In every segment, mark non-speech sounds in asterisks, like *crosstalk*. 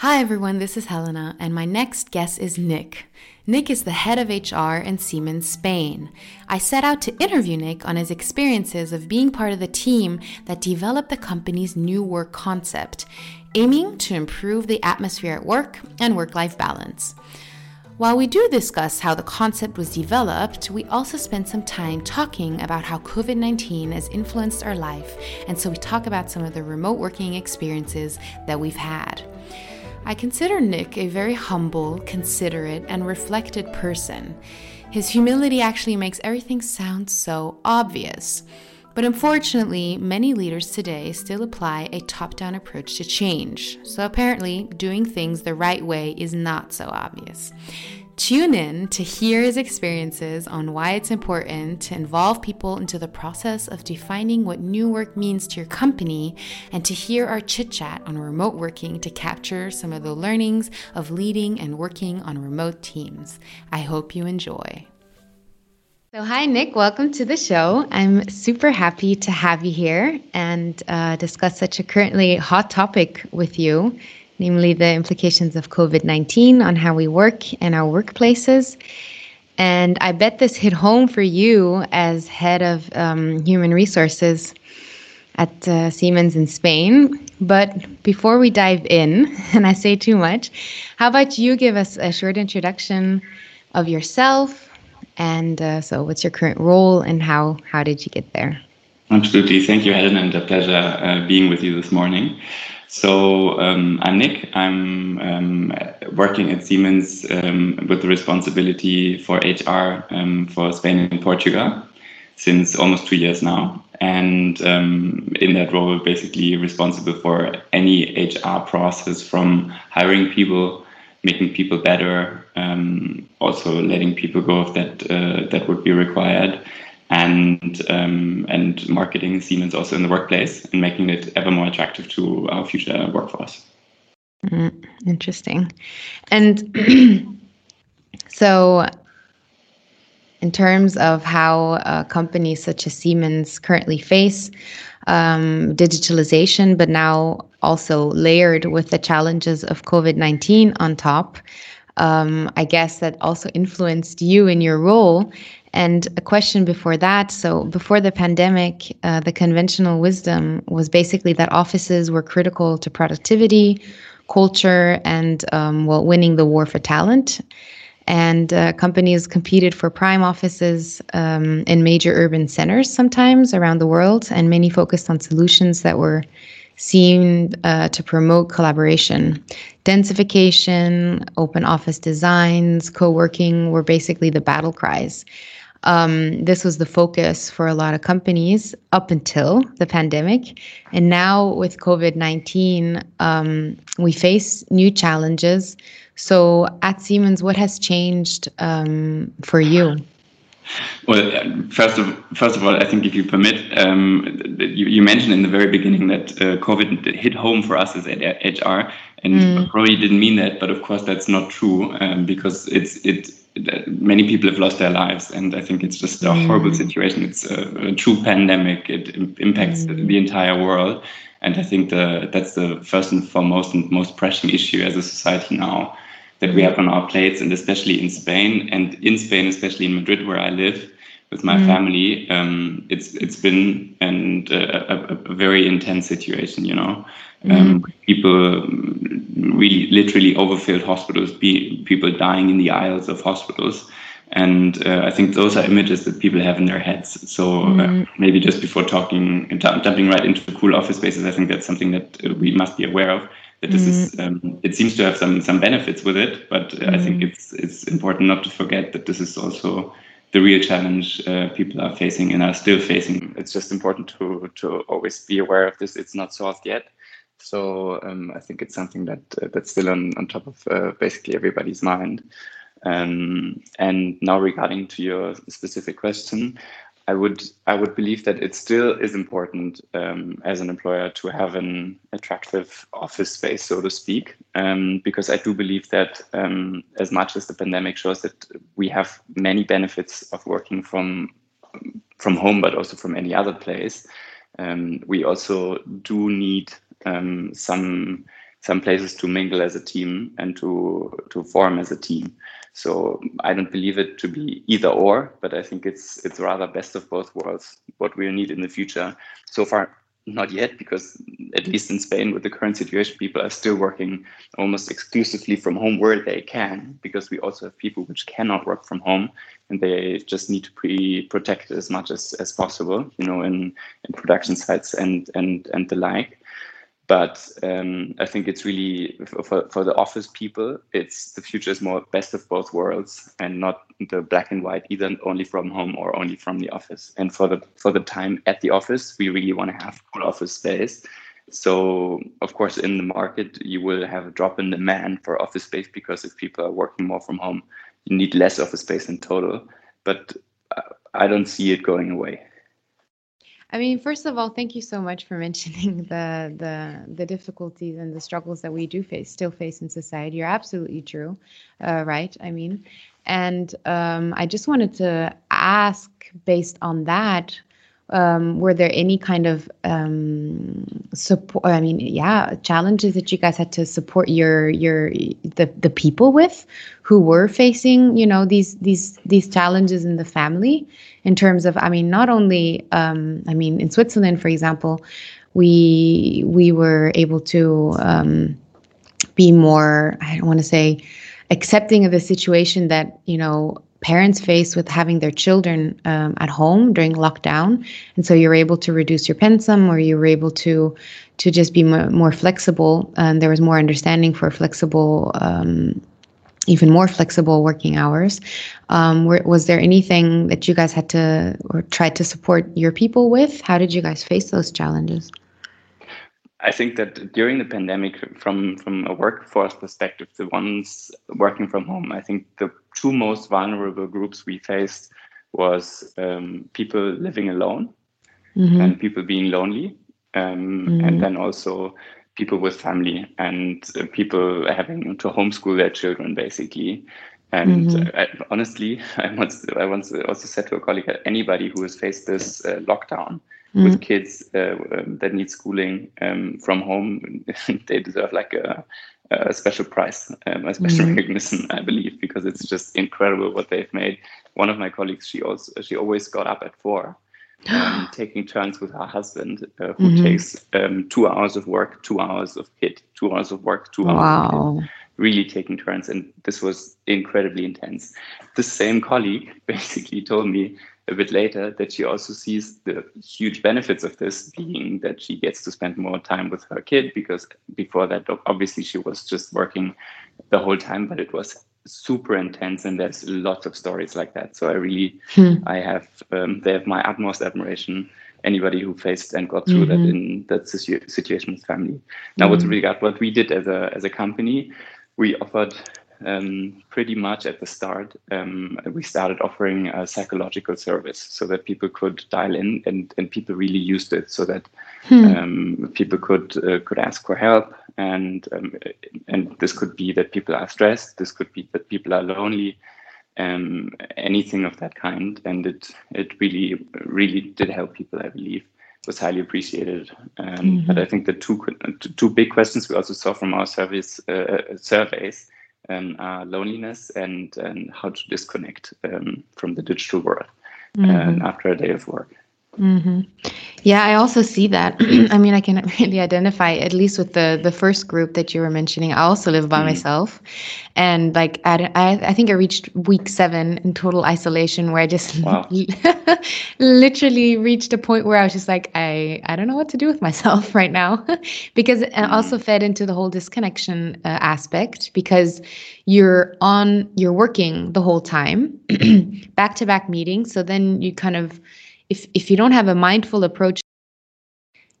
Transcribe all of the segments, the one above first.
Hi, everyone, this is Helena, and my next guest is Nik. Nik is the head of HR in Siemens Spain. I set out to interview Nik on his experiences of being part of the team that developed the company's new work concept, aiming to improve the atmosphere at work and work life balance. While we do discuss how the concept was developed, we also spend some time talking about how COVID 19 has influenced our life, and so we talk about some of the remote working experiences that we've had. I consider Nik a very humble, considerate, and reflected person. His humility actually makes everything sound so obvious. But unfortunately, many leaders today still apply a top down approach to change. So apparently, doing things the right way is not so obvious. Tune in to hear his experiences on why it's important to involve people into the process of defining what new work means to your company and to hear our chit chat on remote working to capture some of the learnings of leading and working on remote teams. I hope you enjoy. So, hi, Nik. Welcome to the show. I'm super happy to have you here and uh, discuss such a currently hot topic with you namely the implications of COVID 19 on how we work and our workplaces. And I bet this hit home for you as head of um, human resources at uh, Siemens in Spain. But before we dive in, *laughs* and I say too much, how about you give us a short introduction of yourself? And uh, so, what's your current role and how, how did you get there? Absolutely. Thank you, Helen, and a pleasure uh, being with you this morning. So um, I'm Nik. I'm um, working at Siemens um, with the responsibility for HR um, for Spain and Portugal since almost two years now. And um, in that role, basically responsible for any HR process from hiring people, making people better, um, also letting people go if that uh, that would be required and um, and marketing Siemens also in the workplace and making it ever more attractive to our future workforce. Mm, interesting. And *clears throat* so, in terms of how uh, companies such as Siemens currently face um, digitalization, but now also layered with the challenges of COVID 19 on top, um, I guess that also influenced you in your role. And a question before that so, before the pandemic, uh, the conventional wisdom was basically that offices were critical to productivity, culture, and um, well, winning the war for talent. And uh, companies competed for prime offices um, in major urban centers sometimes around the world, and many focused on solutions that were seen uh, to promote collaboration. Densification, open office designs, co working were basically the battle cries. Um, this was the focus for a lot of companies up until the pandemic. And now with COVID 19, um, we face new challenges. So at Siemens, what has changed um, for you? Well, first of first of all, I think if you permit, um, you, you, mentioned in the very beginning that uh, COVID hit home for us as HR, and mm. probably didn't mean that, but of course that's not true um, because it's it many people have lost their lives, and I think it's just a mm. horrible situation. It's a, a, true pandemic. It impacts mm. the entire world, and I think the, that's the first and foremost and most pressing issue as a society now that we have on our plates, and especially in Spain, and in Spain, especially in Madrid, where I live with my mm. family, um, it's it's been and uh, a, a, very intense situation. You know, mm. um, people really literally overfilled hospitals, be, people dying in the aisles of hospitals. And uh, I think those are images that people have in their heads. So mm. uh, maybe just before talking, jumping right into the cool office spaces, I think that's something that uh, we must be aware of. That this mm. is, um, it seems to have some some benefits with it, but mm. I think mm-hmm. it's it's important not to forget that this is also the real challenge uh, people are facing and are still facing. It's just important to to always be aware of this. It's not solved yet. So um, I think it's something that uh, that's still on, on top of uh, basically everybody's mind. Um, and now regarding to your specific question, I would I would believe that it still is important um, as an employer to have an attractive office space, so to speak, um, because I do believe that um, as much as the pandemic shows that we have many benefits of working from from home, but also from any other place, um, we also do need um, some some places to mingle as a team and to to form as a team. So I don't believe it to be either or, but I think it's it's rather best of both worlds. What we need in the future. So far, not yet, because at least in Spain, with the current situation, people are still working almost exclusively from home where they can, because we also have people which cannot work from home, and they just need to be protected as much as, as possible, you know, in, in production sites and and and the like. But um, I think it's really for, for the office people, it's the future is more best of both worlds and not the black and white, either only from home or only from the office. And for the for the time at the office, we really want to have full office space. So of course, in the market, you will have a drop in demand for office space because if people are working more from home, you need less office space in total. But I don't see it going away. I mean, first of all, thank you so much for *laughs* mentioning the the the difficulties and the struggles that we do face, still face in society. You're absolutely true, uh, right? I mean, and um, I just wanted to ask, based on that, um, were there any kind of um, support i mean yeah challenges that you guys had to support your your the, the people with who were facing you know these these these challenges in the family? In terms of i mean not only um, i mean in switzerland for example we we were able to um, be more i don't want to say accepting of the situation that you know parents face with having their children um, at home during lockdown. And so you're able to reduce your pensum or you were able to to just be more, more flexible. And there was more understanding for flexible um, even more flexible working hours. Um, were, was there anything that you guys had to or tried to support your people with? How did you guys face those challenges? I think that during the pandemic, from from a workforce perspective, the ones working from home, I think the two most vulnerable groups we faced was um, people living alone mm-hmm. and people being lonely, um, mm-hmm. and then also people with family and uh, people having to homeschool their children, basically. And mm-hmm. uh, I, honestly, *laughs* I once I once also said to a colleague that anybody who has faced this uh, lockdown mm. with kids uh, um, that need schooling um, from home, *laughs* they deserve like a, a special prize, um, a special mm. recognition, I believe, because it's just incredible what they've made. One of my colleagues, she also she always got up at four. *gasps* Um, taking turns with her husband, uh, who mm-hmm. takes um, two hours of work, two hours of kid, two hours of work, two hours. Wow really taking turns and this was incredibly intense the same colleague *laughs* basically told me a bit later that she also sees the huge benefits of this being that she gets to spend more time with her kid because before that obviously she was just working the whole time but it was super intense and there's lots of stories like that so i really hmm. i have um, they have my utmost admiration anybody who faced and got through mm-hmm. that in that situ- situation with family now mm-hmm. with regard what we did as a as a company we offered um, pretty much at the start, um, we started offering a psychological service so that people could dial in and, and people really used it so that hmm. um, people could uh, could ask for help and um, and this could be that people are stressed, this could be that people are lonely, um, anything of that kind, and it it really really did help people, I believe. Was highly appreciated, um, mm-hmm. but I think the two two big questions we also saw from our service uh, surveys um, uh, loneliness and, and how to disconnect um, from the digital world mm-hmm. after a day of work. Mm-hmm. Yeah, I also see that. *clears throat* I mean, I can *laughs* really identify at least with the the first group that you were mentioning. I also live by mm-hmm. myself, and like I, I think I reached week seven in total isolation, where I just *laughs* wow. *laughs* literally reached a point where I was just like, I I don't know what to do with myself right now, because mm-hmm. Also fed into the whole disconnection uh, aspect because you're on you're working the whole time, back to back meetings. So then you kind of if if you don't have a mindful approach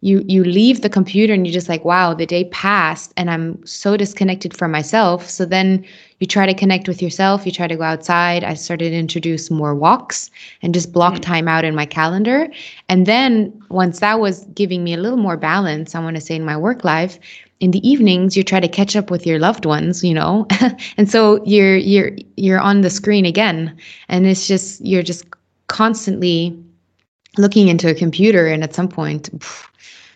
you you leave the computer and you're just like wow the day passed and i'm so disconnected from myself. So then you try to connect with yourself. You try to go outside. I started to introduce more walks and just block mm. time out in my calendar. And then once that was giving me a little more balance i want to say in my work life in the evenings you try to catch up with your loved ones you know? *laughs* And so you're you're you're on the screen again. And it's just you're just constantly looking into a computer and at some point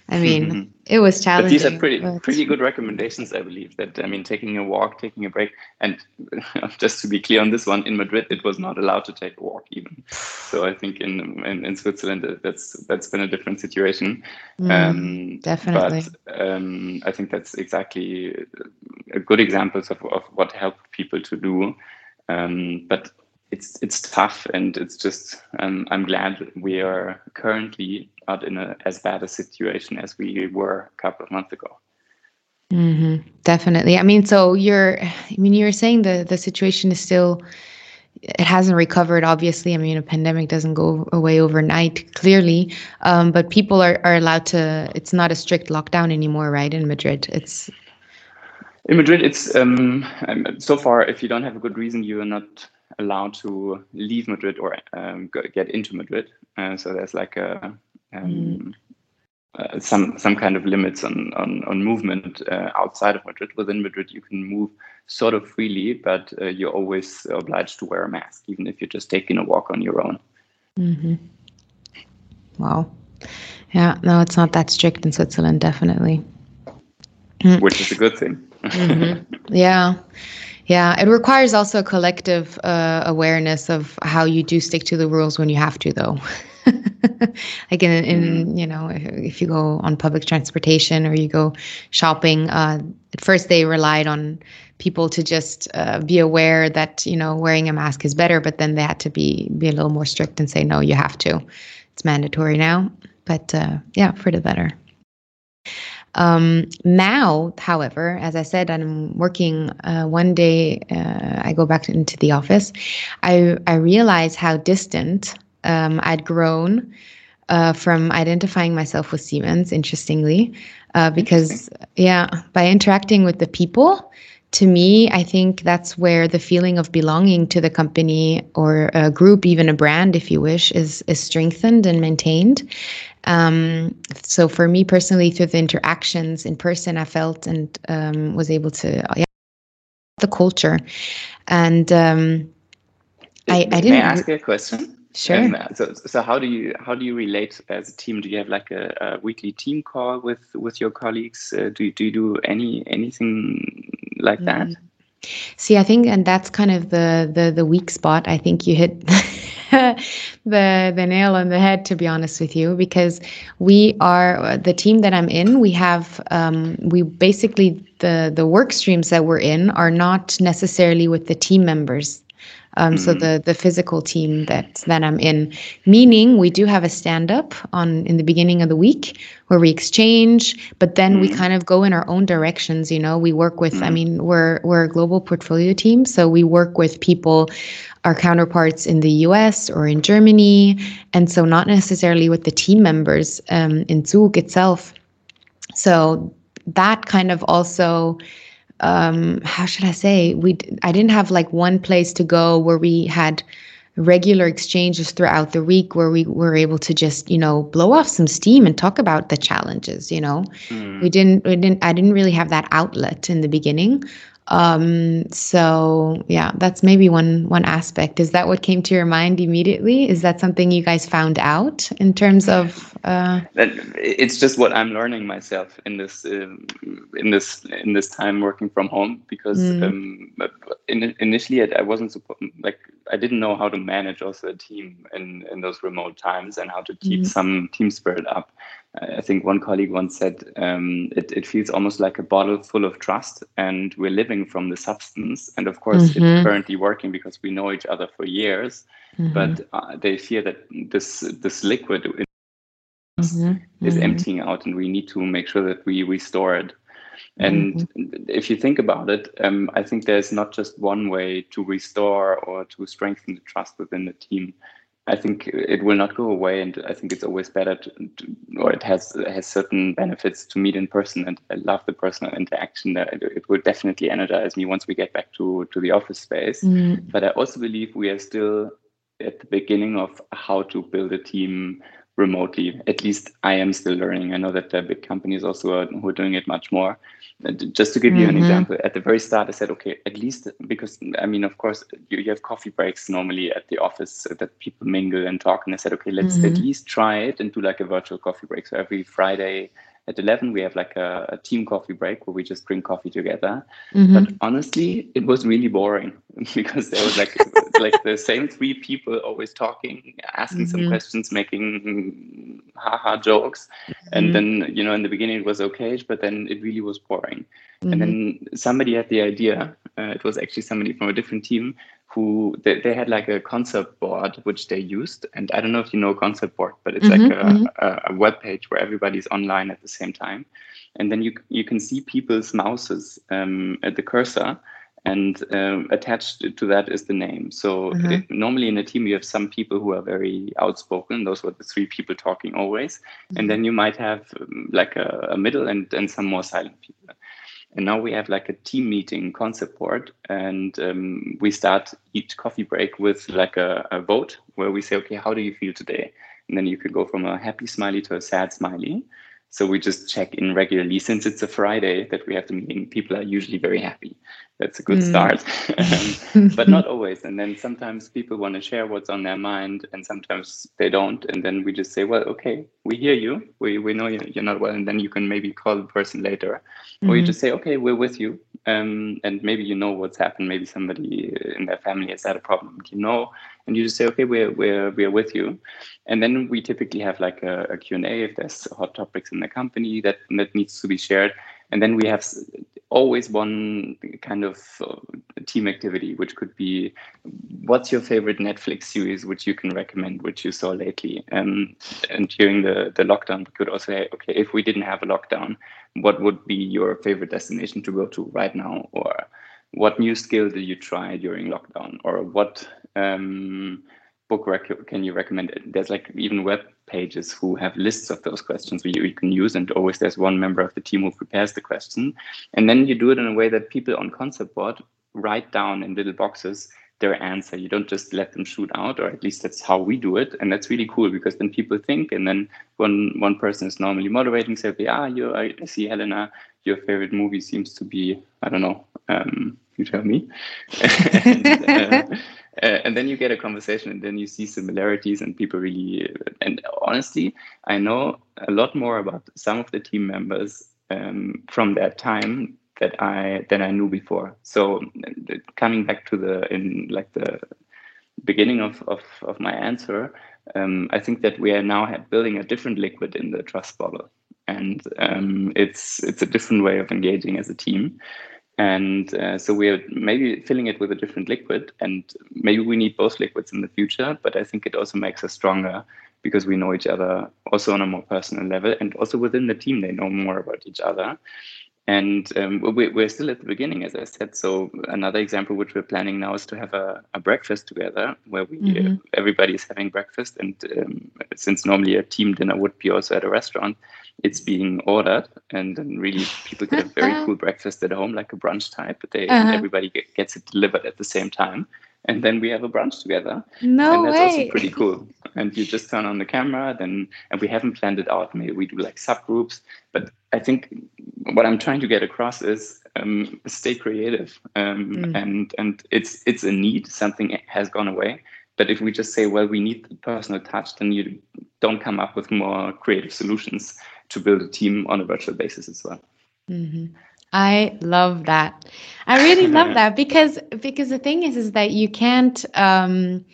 i mean it was challenging. But these are pretty but... pretty good recommendations, I believe. That I mean, taking a walk, taking a break, and *laughs* just to be clear on this one, in Madrid it was not allowed to take a walk even. So I think in in, in Switzerland uh, that's that's been a different situation. Mm, um, definitely. But um, I think that's exactly a good examples of, of what helped people to do. Um, but it's it's tough, and it's just um, I'm glad we are currently not in a, as bad a situation as we were a couple of months ago. Mm-hmm. Definitely. I mean, so you're, I mean, you're saying the the situation is still, it hasn't recovered. Obviously, I mean, a pandemic doesn't go away overnight, clearly. Um, but people are are allowed to. It's not a strict lockdown anymore, right? In Madrid, it's. In Madrid, it's um, um so far. If you don't have a good reason, you are not allowed to leave Madrid or um, get into Madrid. Uh, so there's like a um, mm. uh, some some kind of limits on on, on movement uh, outside of Madrid. Within Madrid, you can move sort of freely, but uh, you're always obliged to wear a mask, even if you're just taking a walk on your own. Mm-hmm. Wow. Yeah, no, it's not that strict in Switzerland, definitely. Mm. Which is a good thing. Mm-hmm. Yeah. Yeah, it requires also a collective uh, awareness of how you do stick to the rules when you have to, though. *laughs* like in, in mm-hmm. you know if, if, you go on public transportation or you go shopping uh, at first they relied on people to just uh, be aware that you know wearing a mask is better but then they had to be be a little more strict and say no you have to it's mandatory now but uh, yeah for the better um, now, however, as I said, I'm working uh, one day, uh, I go back into the office. I, I realize how distant um, I'd grown uh, from identifying myself with Siemens, interestingly, uh, because, yeah, by interacting with the people, to me, I think that's where the feeling of belonging to the company or a group, even a brand, if you wish, is is strengthened and maintained. Um, so for me personally, through the interactions in person, I felt and um, was able to yeah, the culture, and um, I, I didn't. May I ask you a question? Sure. And, uh, so, so how do you how do you relate as a team? Do you have like a, a weekly team call with with your colleagues? Uh, do you, do you do any anything like mm. that? See, I think, and that's kind of the the the weak spot. I think you hit *laughs* *laughs* the the nail on the head. To be honest with you, because we are the team that I'm in. We have um, we basically the the work streams that we're in are not necessarily with the team members um. So the the physical team that that I'm in, meaning we do have a stand up on in the beginning of the week where we exchange, but then mm. we kind of go in our own directions. You know, we work with. Mm. I mean, we're we're a global portfolio team, so we work with people our counterparts in the US or in Germany, and so not necessarily with the team members um, in Zug itself. So that kind of also um, how should I say? We I didn't have like one place to go where we had regular exchanges throughout the week where we were able to just you know blow off some steam and talk about the challenges you know mm. we didn't we didn't i didn't really have that outlet in the beginning um, so yeah, that's maybe one one aspect. Is that what came to your mind immediately? Is that something you guys found out in terms of? Uh... It's just what I'm learning myself in this uh, in this in this time working from home because mm. um, in, initially I, I wasn't like I didn't know how to manage also a team in in those remote times and how to keep mm. some team spirit up. I think one colleague once said um, it, it feels almost like a bottle full of trust, and we're living from the substance. And of course, mm-hmm. it's currently working because we know each other for years. Mm-hmm. But uh, they fear that this this liquid mm-hmm. is mm-hmm. emptying out, and we need to make sure that we restore it. And mm-hmm. if you think about it, um, I think there's not just one way to restore or to strengthen the trust within the team. I think it will not go away, and I think it's always better to, to, or it has has certain benefits to meet in person, and I love the personal interaction. That it will definitely energize me once we get back to to the office space. Mm. But I also believe we are still at the beginning of how to build a team remotely. At least I am still learning. I know that there are big companies also are, who are doing it much more. Just to give mm-hmm. you an mm-hmm. example, at the very start, I said, okay, at least because I mean, of course, you, you have coffee breaks normally at the office that people mingle and talk. And I said, okay, let's mm-hmm. at least try it and do like a virtual coffee break. So every Friday at 11 we have like a, a team coffee break where we just drink coffee together mm-hmm. but honestly it was really boring *laughs* because there was like *laughs* like the same three people always talking asking mm-hmm. some questions making haha jokes mm-hmm. and then you know in the beginning it was okay but then it really was boring and then mm-hmm. somebody had the idea uh, it was actually somebody from a different team who they, they had like a concept board which they used and i don't know if you know concept board but it's mm-hmm, like a, mm-hmm. a, a, web page where everybody's online at the same time and then you you can see people's mouses um, at the cursor and um, attached to that is the name so mm-hmm. it, normally in a team you have some people who are very outspoken those were the three people talking always and mm-hmm. then you might have um, like a, a middle and, and some more silent people and now we have like a team meeting concept board, and um, we start each coffee break with like a, a, vote where we say, okay, how do you feel today? And then you could go from a happy smiley to a sad smiley. So we just check in regularly. Since it's a Friday that we have the meeting, people are usually very happy. That's a good mm. start, *laughs* but not *laughs* always. And then sometimes people want to share what's on their mind, and sometimes they don't. And then we just say, well, okay, we hear you. We, we know you're not well. And then you can maybe call the person later. Mm-hmm. Or you mm-hmm. just say, okay, we're with you. Um, and maybe you know what's happened. Maybe somebody in their family has had a problem. You know, and you just say, okay, we're we're we're with you, and then we typically have like a, a Q and A if there's hot topics in the company that that needs to be shared, and then we have always one kind of uh, team activity, which could be, what's your favorite Netflix series which you can recommend, which you saw lately, um, and during the the lockdown, we could also say, okay, if we didn't have a lockdown, what would be your favorite destination to go to right now, or what new skill did you try during lockdown, or what um, book rec- can you recommend? There's like even web pages who have lists of those questions you, you can use, and always there's one member of the team who prepares the question, and then you do it in a way that people on concept board write down in little boxes their answer. You don't just let them shoot out, or at least that's how we do it, and that's really cool because then people think, and then one one person is normally moderating, say, "Yeah, you, I see Helena, your favorite movie seems to be, I don't know, um, you tell me." *laughs* and, uh, uh, and then you get a conversation and then you see similarities and people really and honestly i know a lot more about some of the team members um, from that time that i than i knew before. So coming back to the in like the beginning of of, of my answer um, i think that we are now building a different liquid in the trust bottle. And um, it's it's a different way of engaging as a team and uh, so we're maybe filling it with a different liquid, and maybe we need both liquids in the future. But I think it also makes us stronger because we know each other also on a more personal level, and also within the team, they know more about each other. And um, we're still at the beginning, as I said. So another example, which we're planning now, is to have a, a breakfast together, where we mm-hmm. uh, everybody is having breakfast. And um, since normally a team dinner would be also at a restaurant, it's being ordered, and then really people get a very *laughs* cool breakfast at home, like a brunch type. But they uh-huh. everybody get, gets it delivered at the same time, and then we have a brunch together. No and that's way. also pretty cool. And you just turn on the camera, then and we haven't planned it out. Maybe we do like subgroups, but I think what I'm trying to get across is um, stay creative, um, mm. and and it's it's a need. Something has gone away, but if we just say, well, we need the personal touch, then you don't come up with more creative solutions to build a team on a virtual basis as well. Mm-hmm. I love that. I really love that because because the thing is is that you can't um,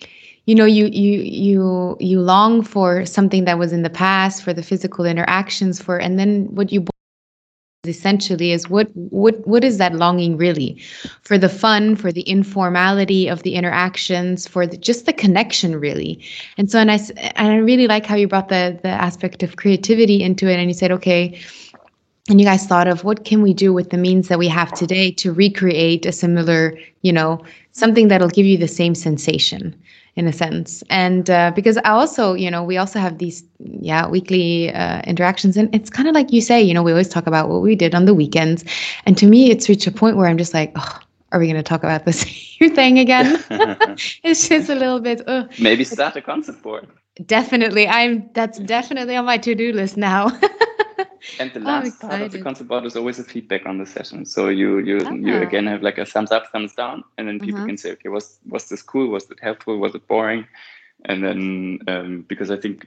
you know you you you you long for something that was in the past for the physical interactions for and then what you essentially is what what what is that longing really? For the fun for the informality of the interactions for the, just the connection really. And so and i and i really like how you brought the the aspect of creativity into it and you said okay and you guys thought of what can we do with the means that we have today to recreate a similar you know something that'll give you the same sensation in a sense. And uh, because i also you know we also have these yeah weekly uh, interactions. And it's kind of like you say you know we always talk about what we did on the weekends. And to me it's reached a point where i'm just like oh are we going to talk about the *laughs* same thing again? *laughs* *laughs* It's just a little bit uh, maybe start a concept board definitely. I'm that's definitely on my to-do list now and the last part of the concept board is always a feedback on the session. So you you you again have like a thumbs up, thumbs down, and then people mm-hmm. can say, okay, was was this cool? Was it helpful? Was it boring? And then um, because I think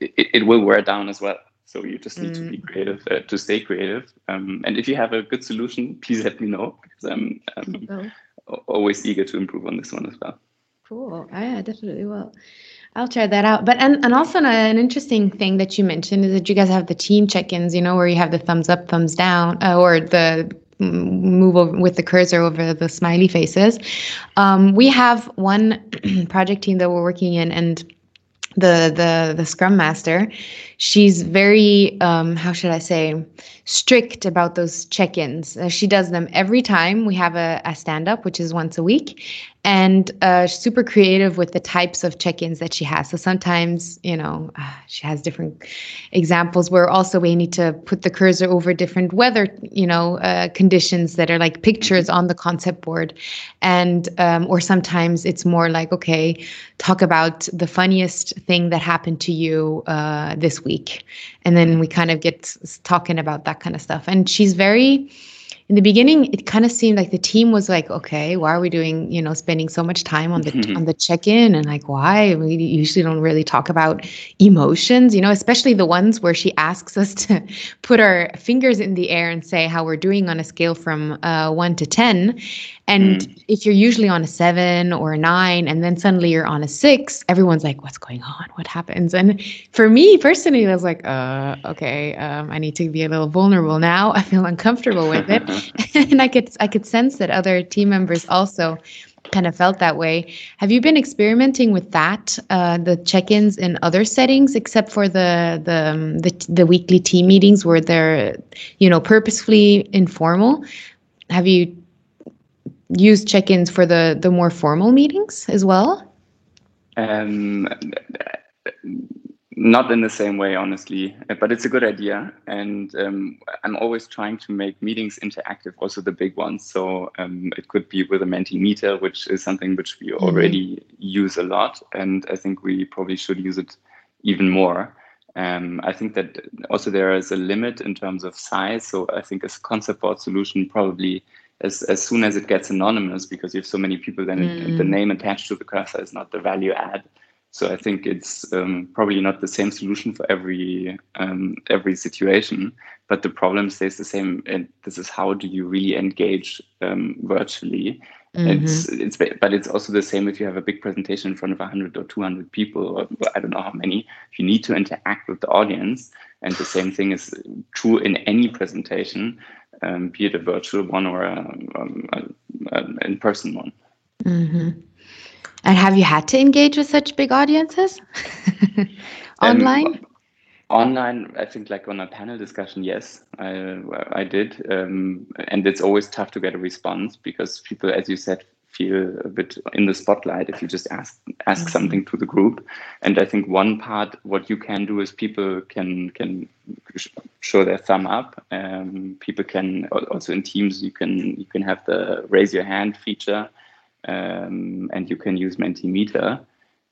it, it, will wear down as well. So you just need mm. to be mm. creative uh, to stay creative. Um, and if you have a good solution, please let me know because I'm, I'm oh. always eager to improve on this one as well. Cool. I definitely will. I'll try that out. But and, and also an interesting thing that you mentioned is that you guys have the team check-ins, you know, where you have the thumbs up, thumbs down, uh, or the move over with the cursor over the smiley faces. Um, we have one *clears throat* project team that we're working in, and the the the scrum master she's very um, how should i say strict about those check-ins. Uh, she does them every time we have a, a stand-up which is once a week and uh, super creative with the types of check-ins that she has. So sometimes, you know, uh, she has different examples where also we need to put the cursor over different weather, you know, uh, conditions that are like pictures on the concept board, and um, or sometimes it's more like, okay, talk about the funniest thing that happened to you uh, this week, and then we kind of get talking about that kind of stuff. And she's very in the beginning it kind of seemed like the team was like okay why are we doing you know spending so much time on the mm-hmm. on the check-in and like why we usually don't really talk about emotions you know especially the ones where she asks us to put our fingers in the air and say how we're doing on a scale from uh, 1 to 10 and mm. if you're usually on a seven or a nine, and then suddenly you're on a six, everyone's like, "What's going on? What happens?" And for me personally, I was like, "Uh, okay, um, I need to be a little vulnerable now. *laughs* I feel uncomfortable with it," *laughs* and I could I could sense that other team members also kind of felt that way. Have you been experimenting with that, uh, the check-ins in other settings, except for the the um, the, the weekly team meetings where they're, you know, purposefully informal? Have you used check-ins for the the more formal meetings as well? Um, not in the same way, honestly, but it's a good idea. And um, I'm always trying to make meetings interactive, also the big ones. So um, it could be with a Mentimeter, which is something which we mm-hmm. already mm-hmm. use a lot. And I think we probably should use it even more. Um, I think that also there is a limit in terms of size. So I think a concept board solution probably as, as soon as it gets anonymous because you have so many people then mm. the name attached to the cursor is not the value add so i think it's um, probably not the same solution for every um, every situation but the problem stays the same and this is how do you really engage um, virtually mm-hmm. it's it's but it's also the same if you have a big presentation in front of 100 or 200 people or i don't know how many if you need to interact with the audience and the same thing is true in any presentation um, be it a virtual one or a, a, a in-person one. Mm-hmm. And have you had to engage with such big audiences *laughs* online? Um, online, I think, like on a panel discussion, yes, I I did, um, and it's always tough to get a response because people, as you said, feel a bit in the spotlight if you just ask ask mm-hmm. something to the group. And I think one part what you can do is people can can show their thumb up. Um, people can also in Teams you can you can have the raise your hand feature, um, and you can use Mentimeter.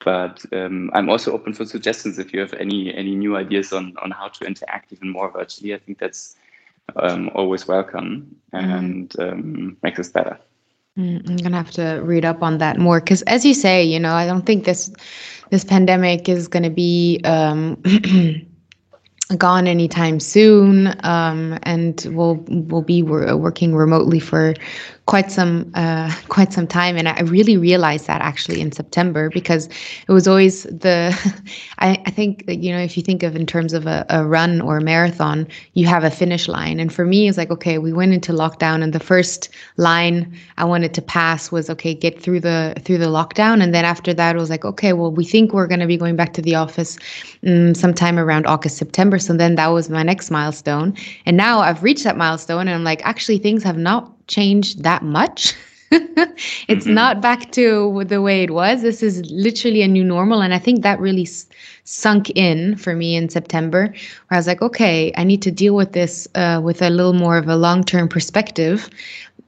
But um, I'm also open for suggestions if you have any any new ideas on on how to interact even more virtually. I think that's um, always welcome mm-hmm. and mm. makes us better. Mm, I'm gonna have to read up on that more because, as you say, you know, I don't think this this pandemic is gonna be um, *clears throat* gone anytime soon, um, and we'll we'll be working remotely for quite some uh, *laughs* quite some time, and I really realized that actually in September because it was always the *laughs* I, I think that, you know if you think of in terms of a, a run or a marathon, you have a finish line, and for me it's like okay, we went into lockdown, and the first line I wanted to pass was okay, get through the through the lockdown, and then after that it was like okay, well we think we're going to be going back to the office um, sometime around August September, so then that was my next milestone, and now I've reached that milestone, and I'm like actually things have not changed that much. *laughs* it's mm-hmm. not back to the way it was. This is literally a new normal. And I think that really s- sunk in for me in September, where I was like, okay, I need to deal with this uh, with a little more of a long term perspective.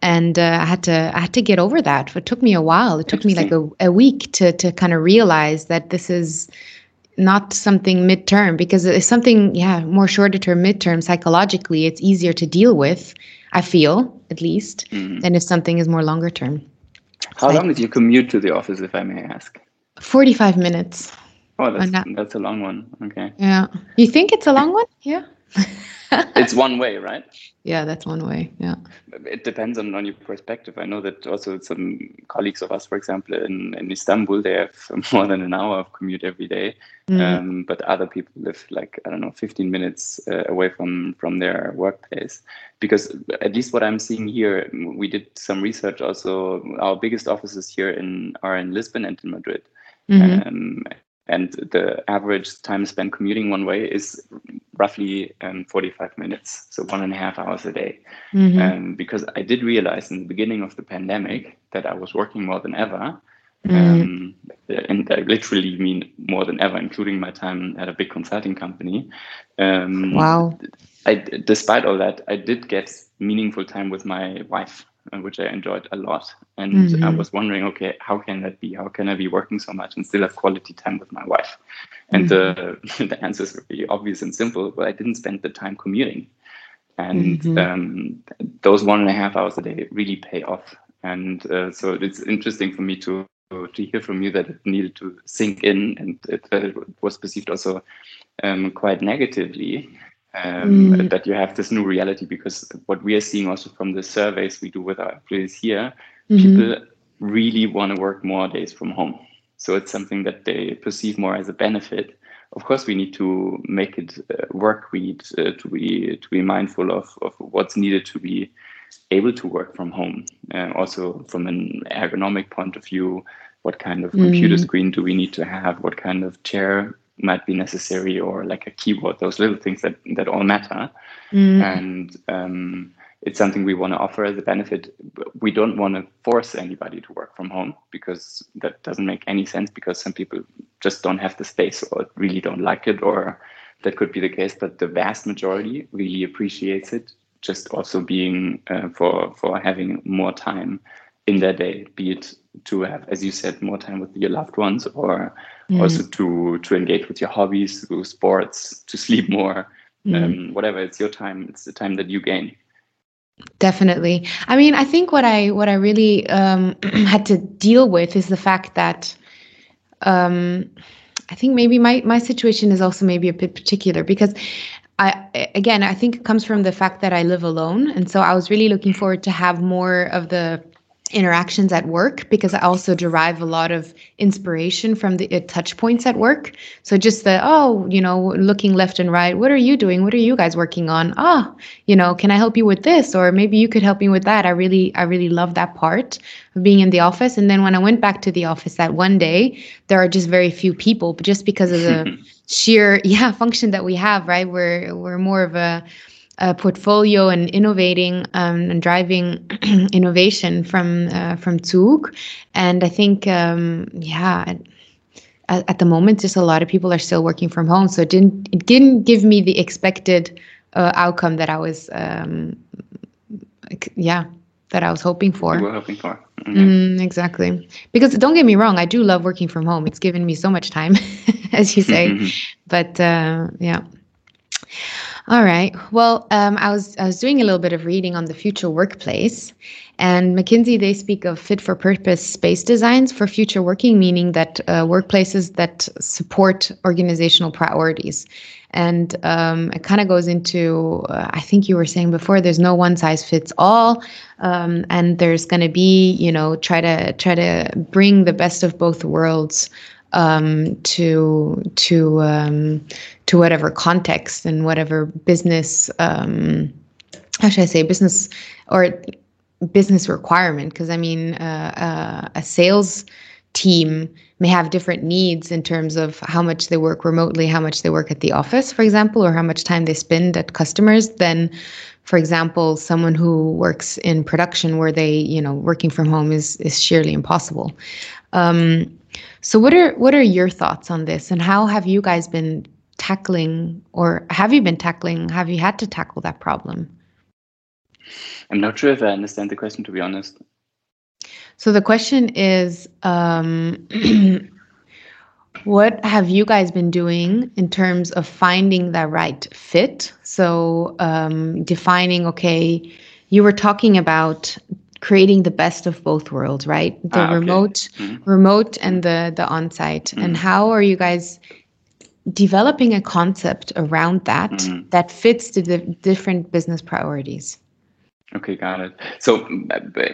And uh, I had to I had to get over that. It took me a while. It took me like a, a week to to kind of realize that this is not something midterm because it's something yeah more shorter term midterm psychologically it's easier to deal with I feel at least, mm-hmm. than if something is more longer term. How long did you commute to the office, if I may ask? 45 minutes. Oh, that's, that's a long one. Okay. Yeah. You think it's a long one? Yeah. *laughs* *laughs* it's one way, right? Yeah, that's one way. Yeah. It depends on, on your perspective. I know that also some colleagues of us, for example, in, in Istanbul, they have *laughs* more than an hour of commute every day. Mm. Um, but other people live like, I don't know, 15 minutes uh, away from, from their workplace. Because at least what I'm seeing here, we did some research also. Our biggest offices here in are in Lisbon and in Madrid. Mm-hmm. Um, and the average time spent commuting one way is roughly um, 45 minutes so one and a half hours a day. Mm-hmm. um, because i did realize in the beginning of the pandemic that i was working more than ever. Mm-hmm. um, and i literally mean more than ever including my time at a big consulting company. Um, wow. I, despite all that i did get meaningful time with my wife which I enjoyed a lot. And mm-hmm. I was wondering, okay, how can that be? How can I be working so much and still have quality time with my wife? And mm-hmm. the, *laughs* the answer is really obvious and simple. But I didn't spend the time commuting. And mm-hmm. um, those one and a half hours a day really pay off. And uh, so it's interesting for me to to hear from you that it needed to sink in and it, it was perceived also um, quite negatively um, mm. that you have this new reality because what we are seeing also from the surveys we do with our employees here, mm-hmm. people really want to work more days from home. So it's something that they perceive more as a benefit. Of course, we need to make it uh, work. We need uh, to be to be mindful of, of what's needed to be able to work from home. Uh, also, from an ergonomic point of view, what kind of mm. computer screen do we need to have? What kind of chair might be necessary or like a keyword those little things that that all matter mm. and um, it's something we want to offer as a benefit we don't want to force anybody to work from home because that doesn't make any sense because some people just don't have the space or really don't like it or that could be the case but the vast majority really appreciates it just also being uh, for for having more time in their day be it to have as you said more time with your loved ones or mm. also to to engage with your hobbies, to sports, to *laughs* sleep more, mm. um, whatever. It's your time. It's the time that you gain. Definitely. I mean, I think what I what I really um, *clears throat* had to deal with is the fact that um, I think maybe my my situation is also maybe a bit particular because I again I think it comes from the fact that I live alone, and so I was really looking forward to have more of the interactions at work because I also derive a lot of inspiration from the uh, touch points at work. So just the oh, you know, looking left and right, what are you doing? What are you guys working on? Ah, oh, you know, can I help you with this or maybe you could help me with that. I really I really love that part of being in the office. And then when I went back to the office that one day, there are just very few people, but just because of the *laughs* sheer *laughs* yeah, function that we have, right? We're we're more of a uh, portfolio and innovating um, and driving *clears throat* innovation from uh, from Zug. And I think, um, yeah, at, at, the moment, just a lot of people are still working from home, so it didn't it didn't give me the expected uh, outcome that I was, um, yeah, that I was hoping for. You were hoping for. Mm-hmm. Mm, exactly. Because don't get me wrong, I do love working from home. It's given me so much time, *laughs* as you say. but uh, yeah. All right. Well, um, I was I was doing a little bit of reading on the future workplace, and McKinsey they speak of fit for purpose space designs for future working, meaning that uh, workplaces that support organizational priorities. And um, it kind of goes into uh, I think you were saying before. There's no one size fits all, um, and there's going to be you know try to try to bring the best of both worlds um, to to um, to whatever context and whatever business um, how should I say business or business requirement because I mean uh, uh, a sales team may have different needs in terms of how much they work remotely, how much they work at the office, for example, or how much time they spend at customers, then for example, someone who works in production where they, you know, working from home is is sheerly impossible. Um, so what are what are your thoughts on this and how have you guys been tackling or have you been tackling have you had to tackle that problem? I'm not sure if I understand the question to be honest. So the question is um, *clears throat* what have you guys been doing in terms of finding that right fit? So um, defining okay, you were talking about creating the best of both worlds, right? The ah, okay. remote, mm-hmm. remote, and the the on-site. Mm-hmm. And how are you guys developing a concept around that mm-hmm. that fits the, the different business priorities? Okay, got it. So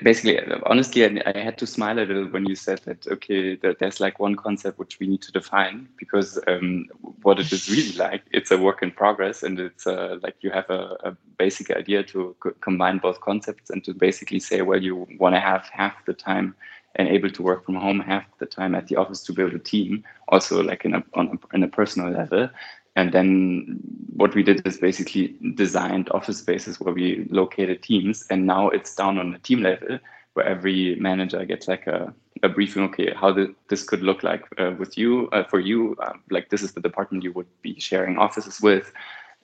basically, honestly, I, had to smile a little when you said that. Okay, that there's like one concept which we need to define because um, what it is really like, it's a work in progress, and it's uh, like you have a, a basic idea to co- combine both concepts and to basically say, well, you want to have half the time and able to work from home, half the time at the office to build a team, also like in a on a, in a personal level, and then what we did is basically designed office spaces where we located teams. And now it's down on the team level where every manager gets like a, a briefing. Okay, how the, this could look like uh, with you, uh, for you. Uh, like this is the department you would be sharing offices with.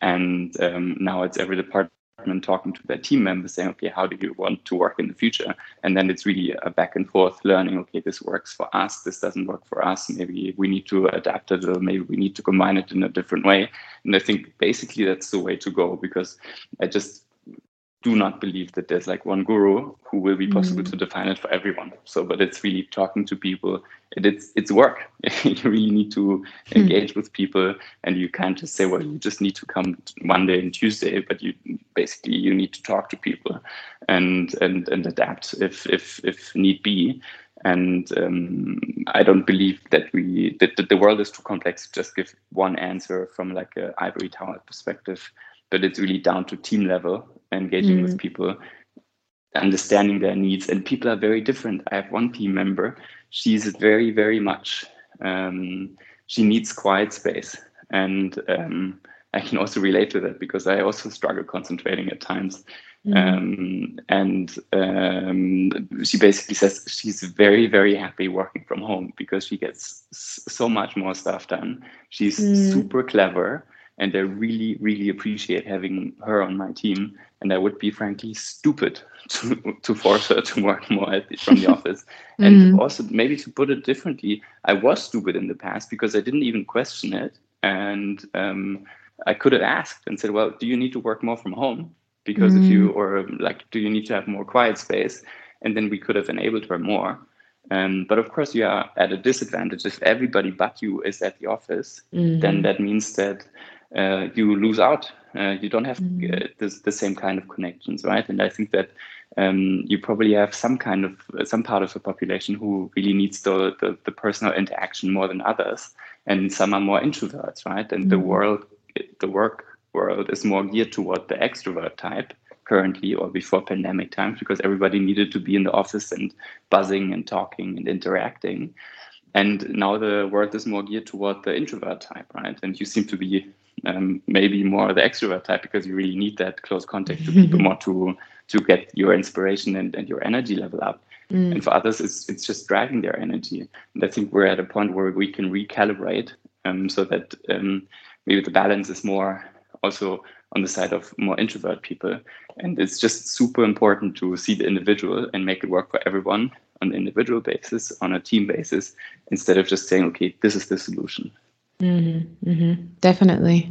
And um, now it's every department talking to their team members saying okay how do you want to work in the future? And then it's really a back and forth learning okay this works for us this doesn't work for us. Maybe we need to adapt it or maybe we need to combine it in a different way. And i think basically that's the way to go because i just do not believe that there's like one guru who will be possible mm. to define it for everyone. So, but it's really talking to people. It, it's it's work. *laughs* you really need to hmm. engage mm. with people, and you can't just say, well, you just need to come Monday and Tuesday. But you basically you need to talk to people, and and and adapt if if if need be. And um, I don't believe that we that, that the world is too complex to just give one answer from like a ivory tower perspective but it's really down to team level, engaging mm. with people, understanding their needs. And people are very different. I have one team member, she's very, very much, um, she needs quiet space. And um, I can also relate to that because I also struggle concentrating at times. Mm. Um, and um, she basically says she's very, very happy working from home because she gets so much more stuff done. She's mm. super clever and I really, really appreciate having her on my team. And I would be frankly stupid *laughs* to, to force her to work more the, from the *laughs* office. And mm. also, maybe to put it differently, I was stupid in the past because I didn't even question it. And um, I could have asked and said, Well, do you need to work more from home? Because mm. if you, mm. or like, do you need to have more quiet space? And then we could have enabled her more. Um, but of course, you are at a disadvantage if everybody but you is at the office. Mm. Then that means that uh, you lose out. Uh, you don't have mm-hmm. uh, this, the same kind of connections, right? And I think that um, you probably have some kind of some part of the population who really needs the, the, the personal interaction more than others, and some are more introverts, right? And mm-hmm. the world, the work world, is more geared toward the extrovert type currently or before pandemic times because everybody needed to be in the office and buzzing and talking and interacting. And now the world is more geared toward the introvert type, right? And you seem to be um, maybe more the extrovert type because you really need that close contact to people *laughs* more to to get your inspiration and, and your energy level up. Mm. And for others, it's it's just driving their energy. And I think we're at a point where we can recalibrate um, so that um, maybe the balance is more also on the side of more introvert people. And it's just super important to see the individual and make it work for everyone on an individual basis, on a team basis, instead of just saying, okay, this is the solution. Mm-hmm, mm-hmm, definitely.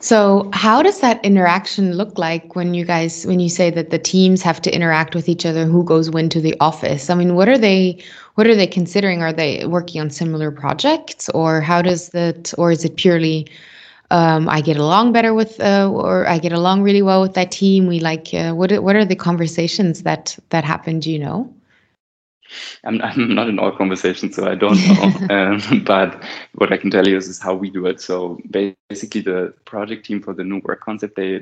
So, how does that interaction look like when you guys, when you say that the teams have to interact with each other? Who goes when to the office? I mean, what are they, what are they considering? Are they working on similar projects, or how does that, or is it purely, um, I get along better with, uh, or I get along really well with that team? We like, uh, what, what are the conversations that that happen? Do you know? I'm, *laughs* I'm not in all conversations, so I don't know. *laughs* um, but what I can tell you is, is how we do it. So basically, the project team for the new work concept they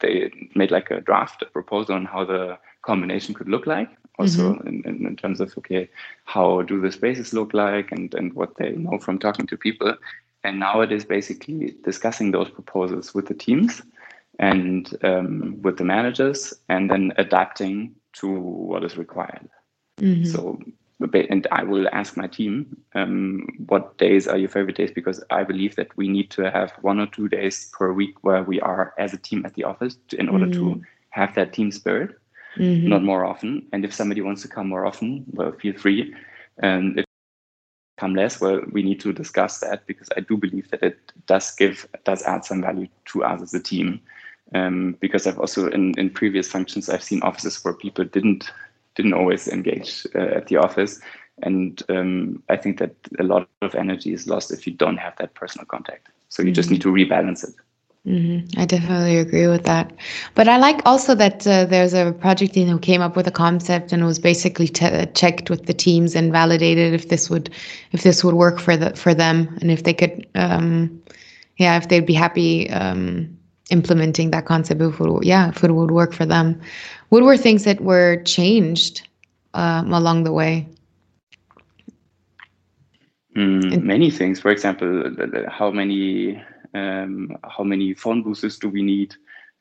they made like a draft a proposal on how the combination could look like. Also, mm-hmm. in, in, in, terms of okay, how do the spaces look like, and and what they know from talking to people. And now it is basically discussing those proposals with the teams and um, with the managers, and then adapting to what is required. Mm-hmm. So, and I will ask my team, um, what days are your favorite days? Because I believe that we need to have one or two days per week where we are as a team at the office to, in order mm-hmm. to have that team spirit, mm-hmm. not more often. And if somebody wants to come more often, well, feel free. And if come less, well, we need to discuss that because I do believe that it does give, does add some value to us as a team. Um, because I've also in, in previous functions I've seen offices where people didn't didn't always engage uh, at the office. And um, I think that a lot of energy is lost if you don't have that personal contact. So you mm-hmm. just need to rebalance it. Mm-hmm. I definitely agree with that. But I like also that uh, there's a project team who came up with a concept and was basically t- checked with the teams and validated if this would if this would work for the for them and if they could um, yeah if they'd be happy um, implementing that concept if it, yeah if it would work for them. What were things that were changed um, along the way? Mm, many things. For example, how many um, how many phone booths do we need?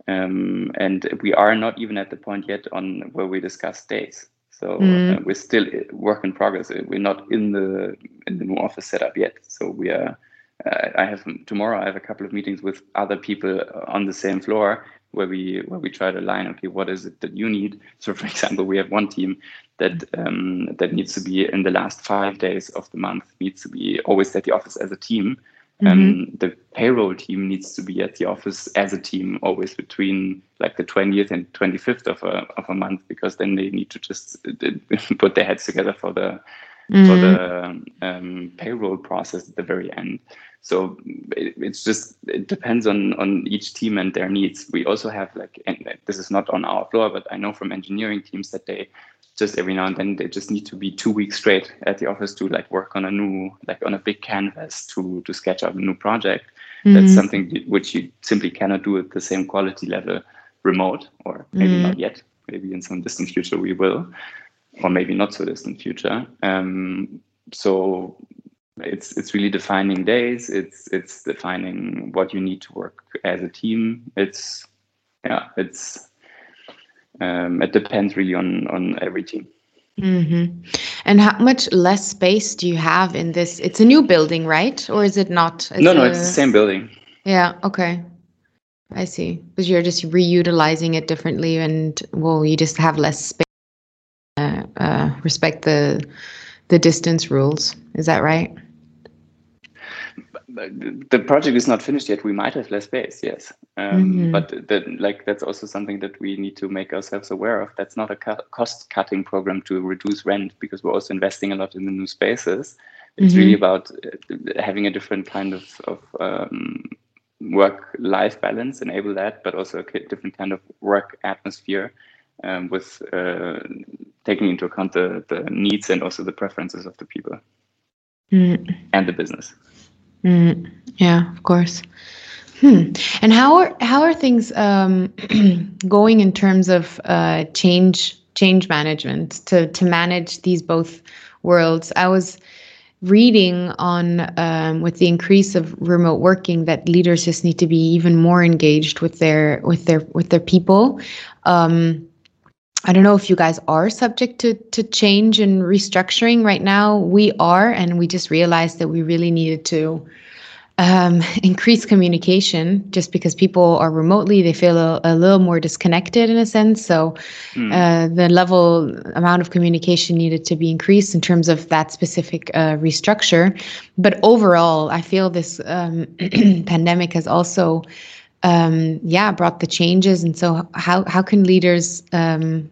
Um, and we are not even at the point yet on where we discuss days. So mm. uh, we're still work in progress. We're not in the in the new office setup yet. So we are. Uh, I have tomorrow. I have a couple of meetings with other people on the same floor where we where we try to align. Okay, what is it that you need? So, for example, we have one team that um, that needs to be in the last five days of the month needs to be always at the office as a team Mm-hmm. Um, the payroll team needs to be at the office as a team always between like the 20th and 25th of a, of a month because then they need to just *laughs* put their heads together for the mm-hmm. for the um, payroll process at the very end. So it, it's just it depends on on each team and their needs. We also have like and this is not on our floor, but I know from engineering teams that they just every now and then they just need to be two weeks straight at the office to like work on a new like on a big canvas to to sketch out a new project mm-hmm. that's something which you simply cannot do at the same quality level remote or maybe mm-hmm. not yet maybe in some distant future we will or maybe not so distant future um, so it's it's really defining days it's it's defining what you need to work as a team it's yeah it's um, it depends really on on every team. Mm-hmm. And how much less space do you have in this? It's a new building, right? Or is it not? It's no, no, a... it's the same building. Yeah. Okay. I see. Because you're just reutilizing it differently, and well, you just have less space. Uh, respect the the distance rules. Is that right? the project is not finished yet. We might have less space, yes, um, mm-hmm. but that like that's also something that we need to make ourselves aware of. That's not a cost cutting program to reduce rent because we're also investing a lot in the new spaces. It's mm-hmm. really about uh, having a different kind of, of um, work life balance, enable that, but also a different kind of work atmosphere um, with uh, taking into account the, the needs and also the preferences of the people mm. and the business. Mm, yeah, of course. Hmm. And how are how are things um, *clears throat* going in terms of uh, change change management to to manage these both worlds? I was reading on um, with the increase of remote working that leaders just need to be even more engaged with their with their with their people. Um, I don't know if you guys are subject to to change and restructuring right now. We are, and we just realized that we really needed to um, *laughs* increase communication just because people are remotely they feel a, a little more disconnected in a sense so mm. uh, the level amount of communication needed to be increased in terms of that specific uh, restructure but overall i feel this um, *clears throat* pandemic has also um, yeah brought the changes and so how, how can leaders um,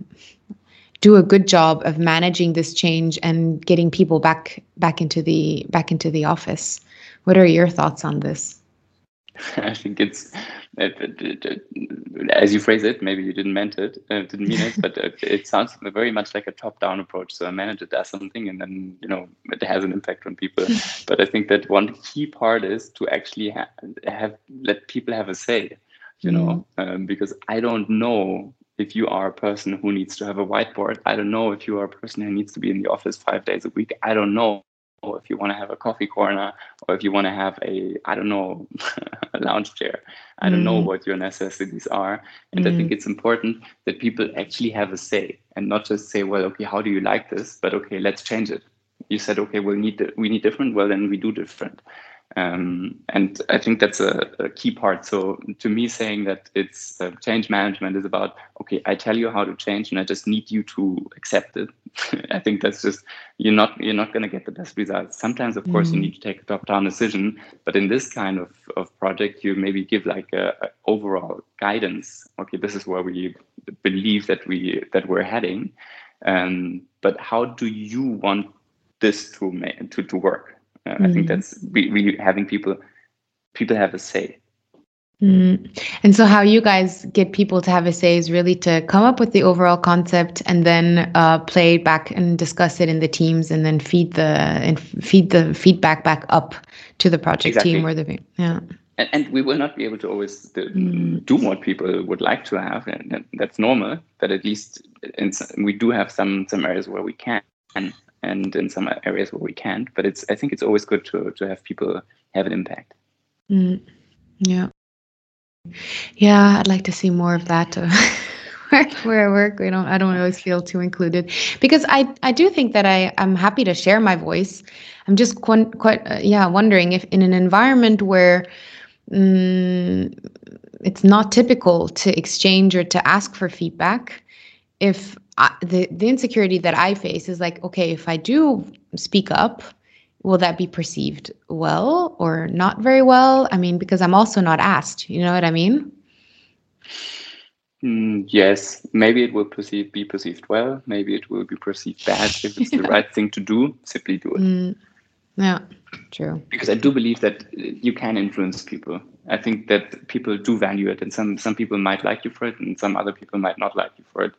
do a good job of managing this change and getting people back back into the back into the office what are your thoughts on this? *laughs* I think it's as you phrase it. Maybe you didn't mean it, uh, didn't mean it, *laughs* but it sounds very much like a top-down approach. So a manager does something, and then you know it has an impact on people. *laughs* but I think that one key part is to actually ha- have let people have a say. You know, mm. um, because I don't know if you are a person who needs to have a whiteboard. I don't know if you are a person who needs to be in the office five days a week. I don't know or if you want to have a coffee corner or if you want to have a i don't know *laughs* a lounge chair i don't mm. know what your necessities are and mm. i think mm. it's important that people actually have a say and not just say well okay how do you like this but okay let's change it you said okay we'll need we need different well then we do different um, and I think that's a, a, key part. So to me, saying that it's uh, change management is about okay, I tell you how to change, and I just need you to accept it. *laughs* I think that's just you're not you're not going to get the best results. Sometimes, of mm. course, you mm. need to take a top-down decision, but in this kind of, of project, you maybe give like a, a overall guidance. Okay, this is where we believe that we that we're heading, Um, but how do you want this to to to work? Uh, mm-hmm. I think mm-hmm. that's really having people people have a say. Mm. And so, how you guys get people to have a say is really to come up with the overall concept and then uh, play back and discuss it in the teams, and then feed the and feed the feedback back up to the project exactly. team or the yeah. And, and, we will not be able to always do, mm. do what people would like to have, and that's normal. But at least some, we do have some some areas where we can, and in some areas where we can't. But it's I think it's always good to to have people have an impact. Mm. Yeah. Yeah, I'd like to see more of that. Uh, *laughs* where, I work, we don't. I don't always feel too included because I I do think that I I'm happy to share my voice. I'm just quite, quite uh, yeah wondering if in an environment where mm, it's not typical to exchange or to ask for feedback, if I, the the insecurity that I face is like okay if I do speak up will that be perceived well or not very well? I mean, because I'm also not asked. You know what I mean? Mm, yes, maybe it will perceive, be perceived well. Maybe it will be perceived bad. If it's the *laughs* right thing to do, simply do it. Mm, yeah, true. Because I do believe that you can influence people. I think that people do value it, and some some people might like you for it, and some other people might not like you for it.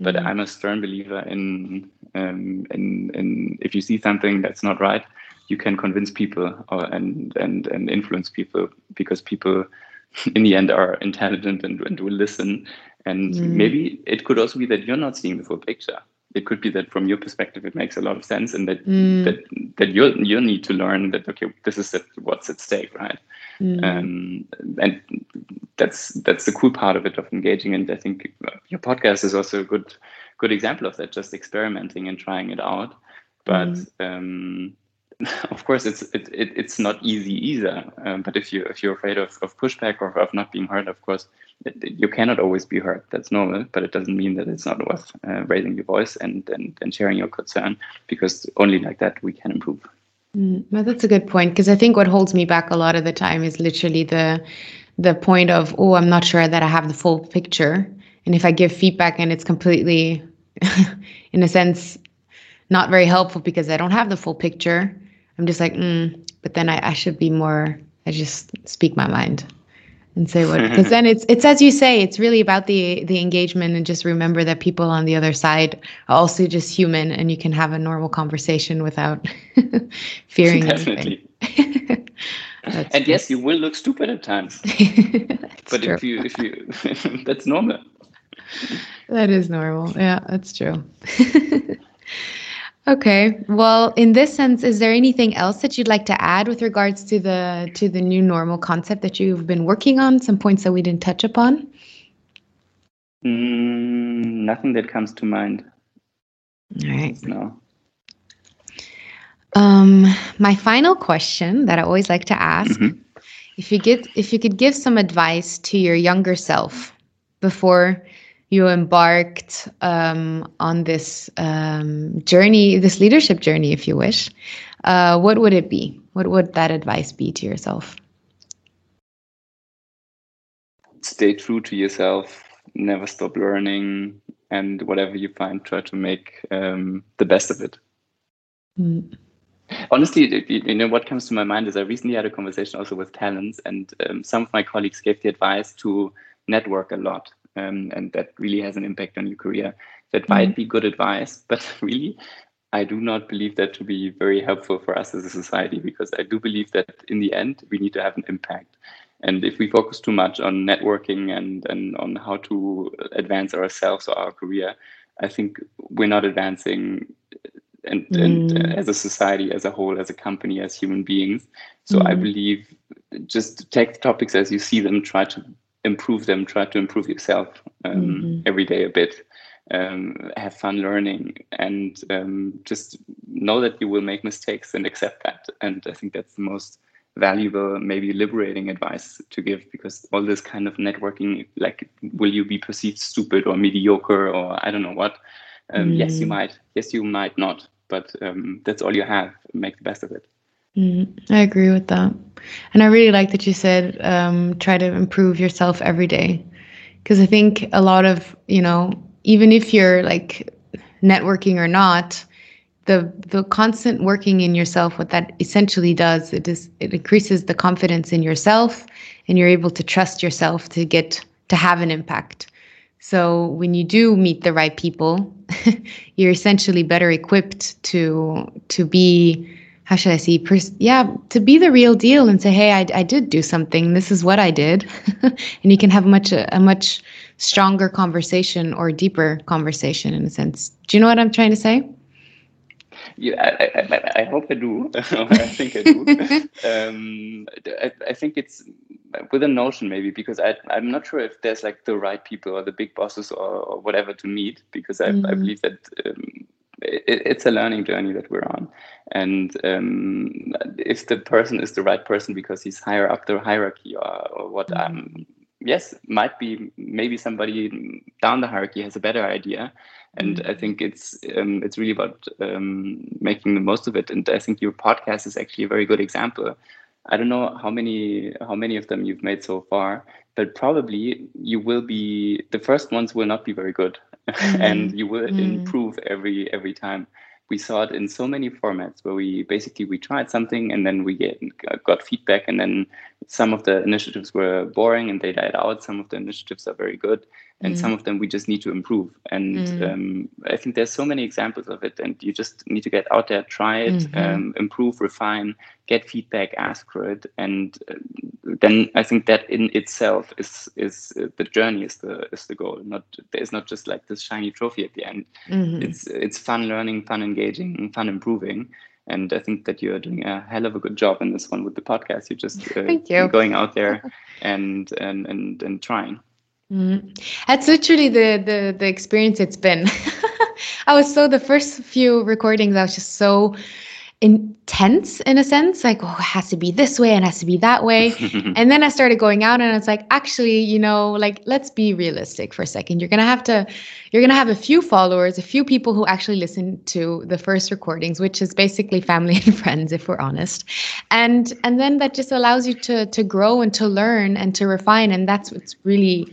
But mm. I'm a stern believer in, um, in in if you see something that's not right, you can convince people or, and and and influence people because people *laughs* in the end are intelligent and, and will listen and mm. maybe it could also be that you're not seeing the full picture it could be that from your perspective it makes a lot of sense and that mm. that that you you need to learn that okay this is what's at stake right mm. um, and that's that's the cool part of it of engaging and i think your podcast is also a good good example of that just experimenting and trying it out but mm. um, *laughs* of course it's it, it, it's not easy either um, but if you if you're afraid of, of pushback or of not being heard of course it, you cannot always be heard. That's normal but it doesn't mean that it's not worth uh, raising your voice and, and and sharing your concern because only like that we can improve. Mm, well, that's a good point because i think what holds me back a lot of the time is literally the the point of oh i'm not sure that i have the full picture. And if i give feedback and it's completely *laughs* in a sense not very helpful because i don't have the full picture I'm just like, mm, but then I, I should be more, I just speak my mind and say what *laughs* because then it's it's as you say it's really about the the engagement and just remember that people on the other side are also just human and you can have a normal conversation without *laughs* fearing definitely. *laughs* and yes you will look stupid at times. But true. if you if you that's normal. That is normal. Yeah that's true Okay. Well, in this sense, is there anything else that you'd like to add with regards to the to the new normal concept that you've been working on? Some points that we didn't touch upon. Mm, nothing that comes to mind. All right. No. Um, my final question that I always like to ask: mm-hmm. if you get if you could give some advice to your younger self before you embarked um, on this um, journey, this leadership journey, if you wish, uh, what would it be? What would that advice be to yourself? Stay true to yourself, never stop learning, and whatever you find, try to make um, the best of it. Mm. Honestly, you know what comes to my mind is I recently had a conversation also with talents, and um, some of my colleagues gave the advice to network a lot um, and that really has an impact on your career. That mm-hmm. might be good advice, *laughs* but really, I do not believe that to be very helpful for us as a society because I do believe that in the end, we need to have an impact. And if we focus too much on networking and, and on how to advance ourselves or our career, I think we're not advancing and, mm. and uh, as a society as a whole, as a company, as human beings. So mm. I believe just take the topics as you see them, try to improve them, try to improve yourself um, mm-hmm. every day a bit. Um, have fun learning and um, just know that you will make mistakes and accept that. And I think that's the most valuable, maybe liberating advice to give because all this kind of networking, like, will you be perceived stupid or mediocre or I don't know what? Um, mm. Yes, you mm. might. Yes, you might not. But um, that's all you have. Make the best of it. Mm, I agree with that. And I really like that you said um, try to improve yourself every day. Because I think a lot of, you know, even if you're like networking or not, the the constant working in yourself, what that essentially does, it is it increases the confidence in yourself, and you're able to trust yourself to get to have an impact. So when you do meet the right people, *laughs* you're essentially better equipped to to be how should I say, pers- yeah, to be the real deal and say, hey, I, I did do something. This is what I did, *laughs* and you can have much a, a much stronger conversation or deeper conversation in a sense. Do you know what I'm trying to say? Yeah, I, I, I hope I do. *laughs* I think I do. *laughs* um, I, I think it's with a notion maybe because I, I'm not sure if there's like the right people or the big bosses or, or whatever to meet because I, mm. I believe that um, it, it's a learning journey that we're on. And um, if the person is the right person because he's higher up the hierarchy or, or what mm. um, yes, might be maybe somebody down the hierarchy has a better idea. And mm. I think it's um, it's really about um, making the most of it. And I think your podcast is actually a very good example. I don't know how many how many of them you've made so far, but probably you will be the first ones will not be very good *laughs* mm-hmm. and you will mm. improve every every time we saw it in so many formats where we basically we tried something and then we get got feedback and then some of the initiatives were boring and they died out some of the initiatives are very good and mm. some of them we just need to improve and mm. um, i think there's so many examples of it and you just need to get out there try it mm-hmm. um, improve refine get feedback ask for it and uh, then i think that in itself is is uh, the journey is the is the goal not there's not just like this shiny trophy at the end mm-hmm. it's it's fun learning fun engaging fun improving and I think that you're doing a hell of a good job in this one with the podcast. You're just uh, Thank you. going out there and and and and trying. Mm-hmm. That's literally the the the experience it's been. *laughs* I was so the first few recordings I was just so intense in a sense like oh it has to be this way and it has to be that way. *laughs* And then i started going out and it's like actually you know like let's be realistic for a second. You're gonna have to you're gonna have a few followers a few people who actually listen to the first recordings which is basically family *laughs* and friends if we're honest. And and then that just allows you to to grow and to learn and to refine. And that's what's really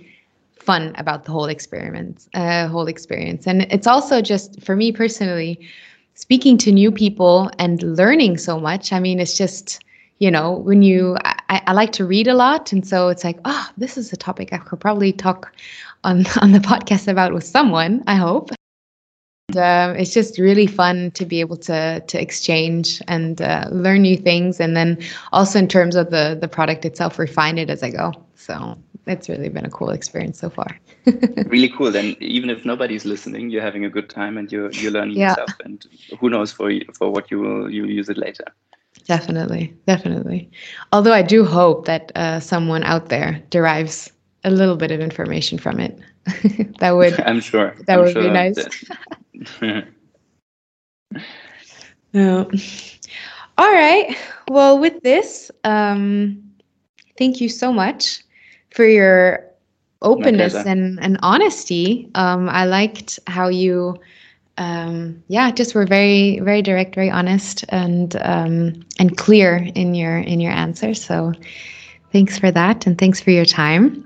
fun about the whole experiment uh, whole experience. And it's also just for me personally speaking to new people and learning so much. I mean, it's just, you know, when you, I, I like to read a lot. And so it's like, oh, this is a topic I could probably talk on, *laughs* on the podcast about with someone, I hope. And, uh, it's just really fun to be able to to exchange and uh, learn new things, and then also in terms of the the product itself, refine it as I go. So it's really been a cool experience so far. *laughs* really cool. Then even if nobody's listening, you're having a good time and you're you're learning yeah. stuff. And who knows for for what you will you use it later. Definitely, definitely. Although I do hope that uh, someone out there derives a little bit of information from it. *laughs* that would *laughs* I'm sure that I'm would sure be nice. No. *laughs* All right. Well, with this, um, thank you so much for your openness and, and honesty. Um, I liked how you, um, yeah, just were very, very direct, very honest, and um, and clear in your in your answers. So, thanks for that, and thanks for your time.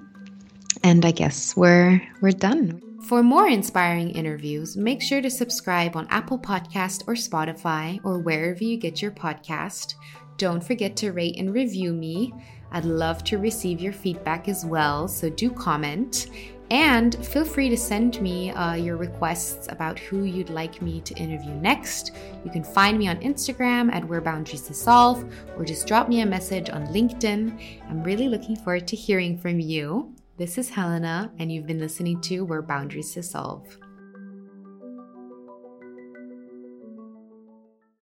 And I guess we're we're done. For more inspiring interviews, make sure to subscribe on Apple Podcast or Spotify or wherever you get your podcast. Don't forget to rate and review me. I'd love to receive your feedback as well, so do comment. And feel free to send me uh, your requests about who you'd like me to interview next. You can find me on Instagram at Where Boundaries Dissolve or just drop me a message on LinkedIn. I'm really looking forward to hearing from you. This is Helena, and you've been listening to Where Boundaries Dissolve.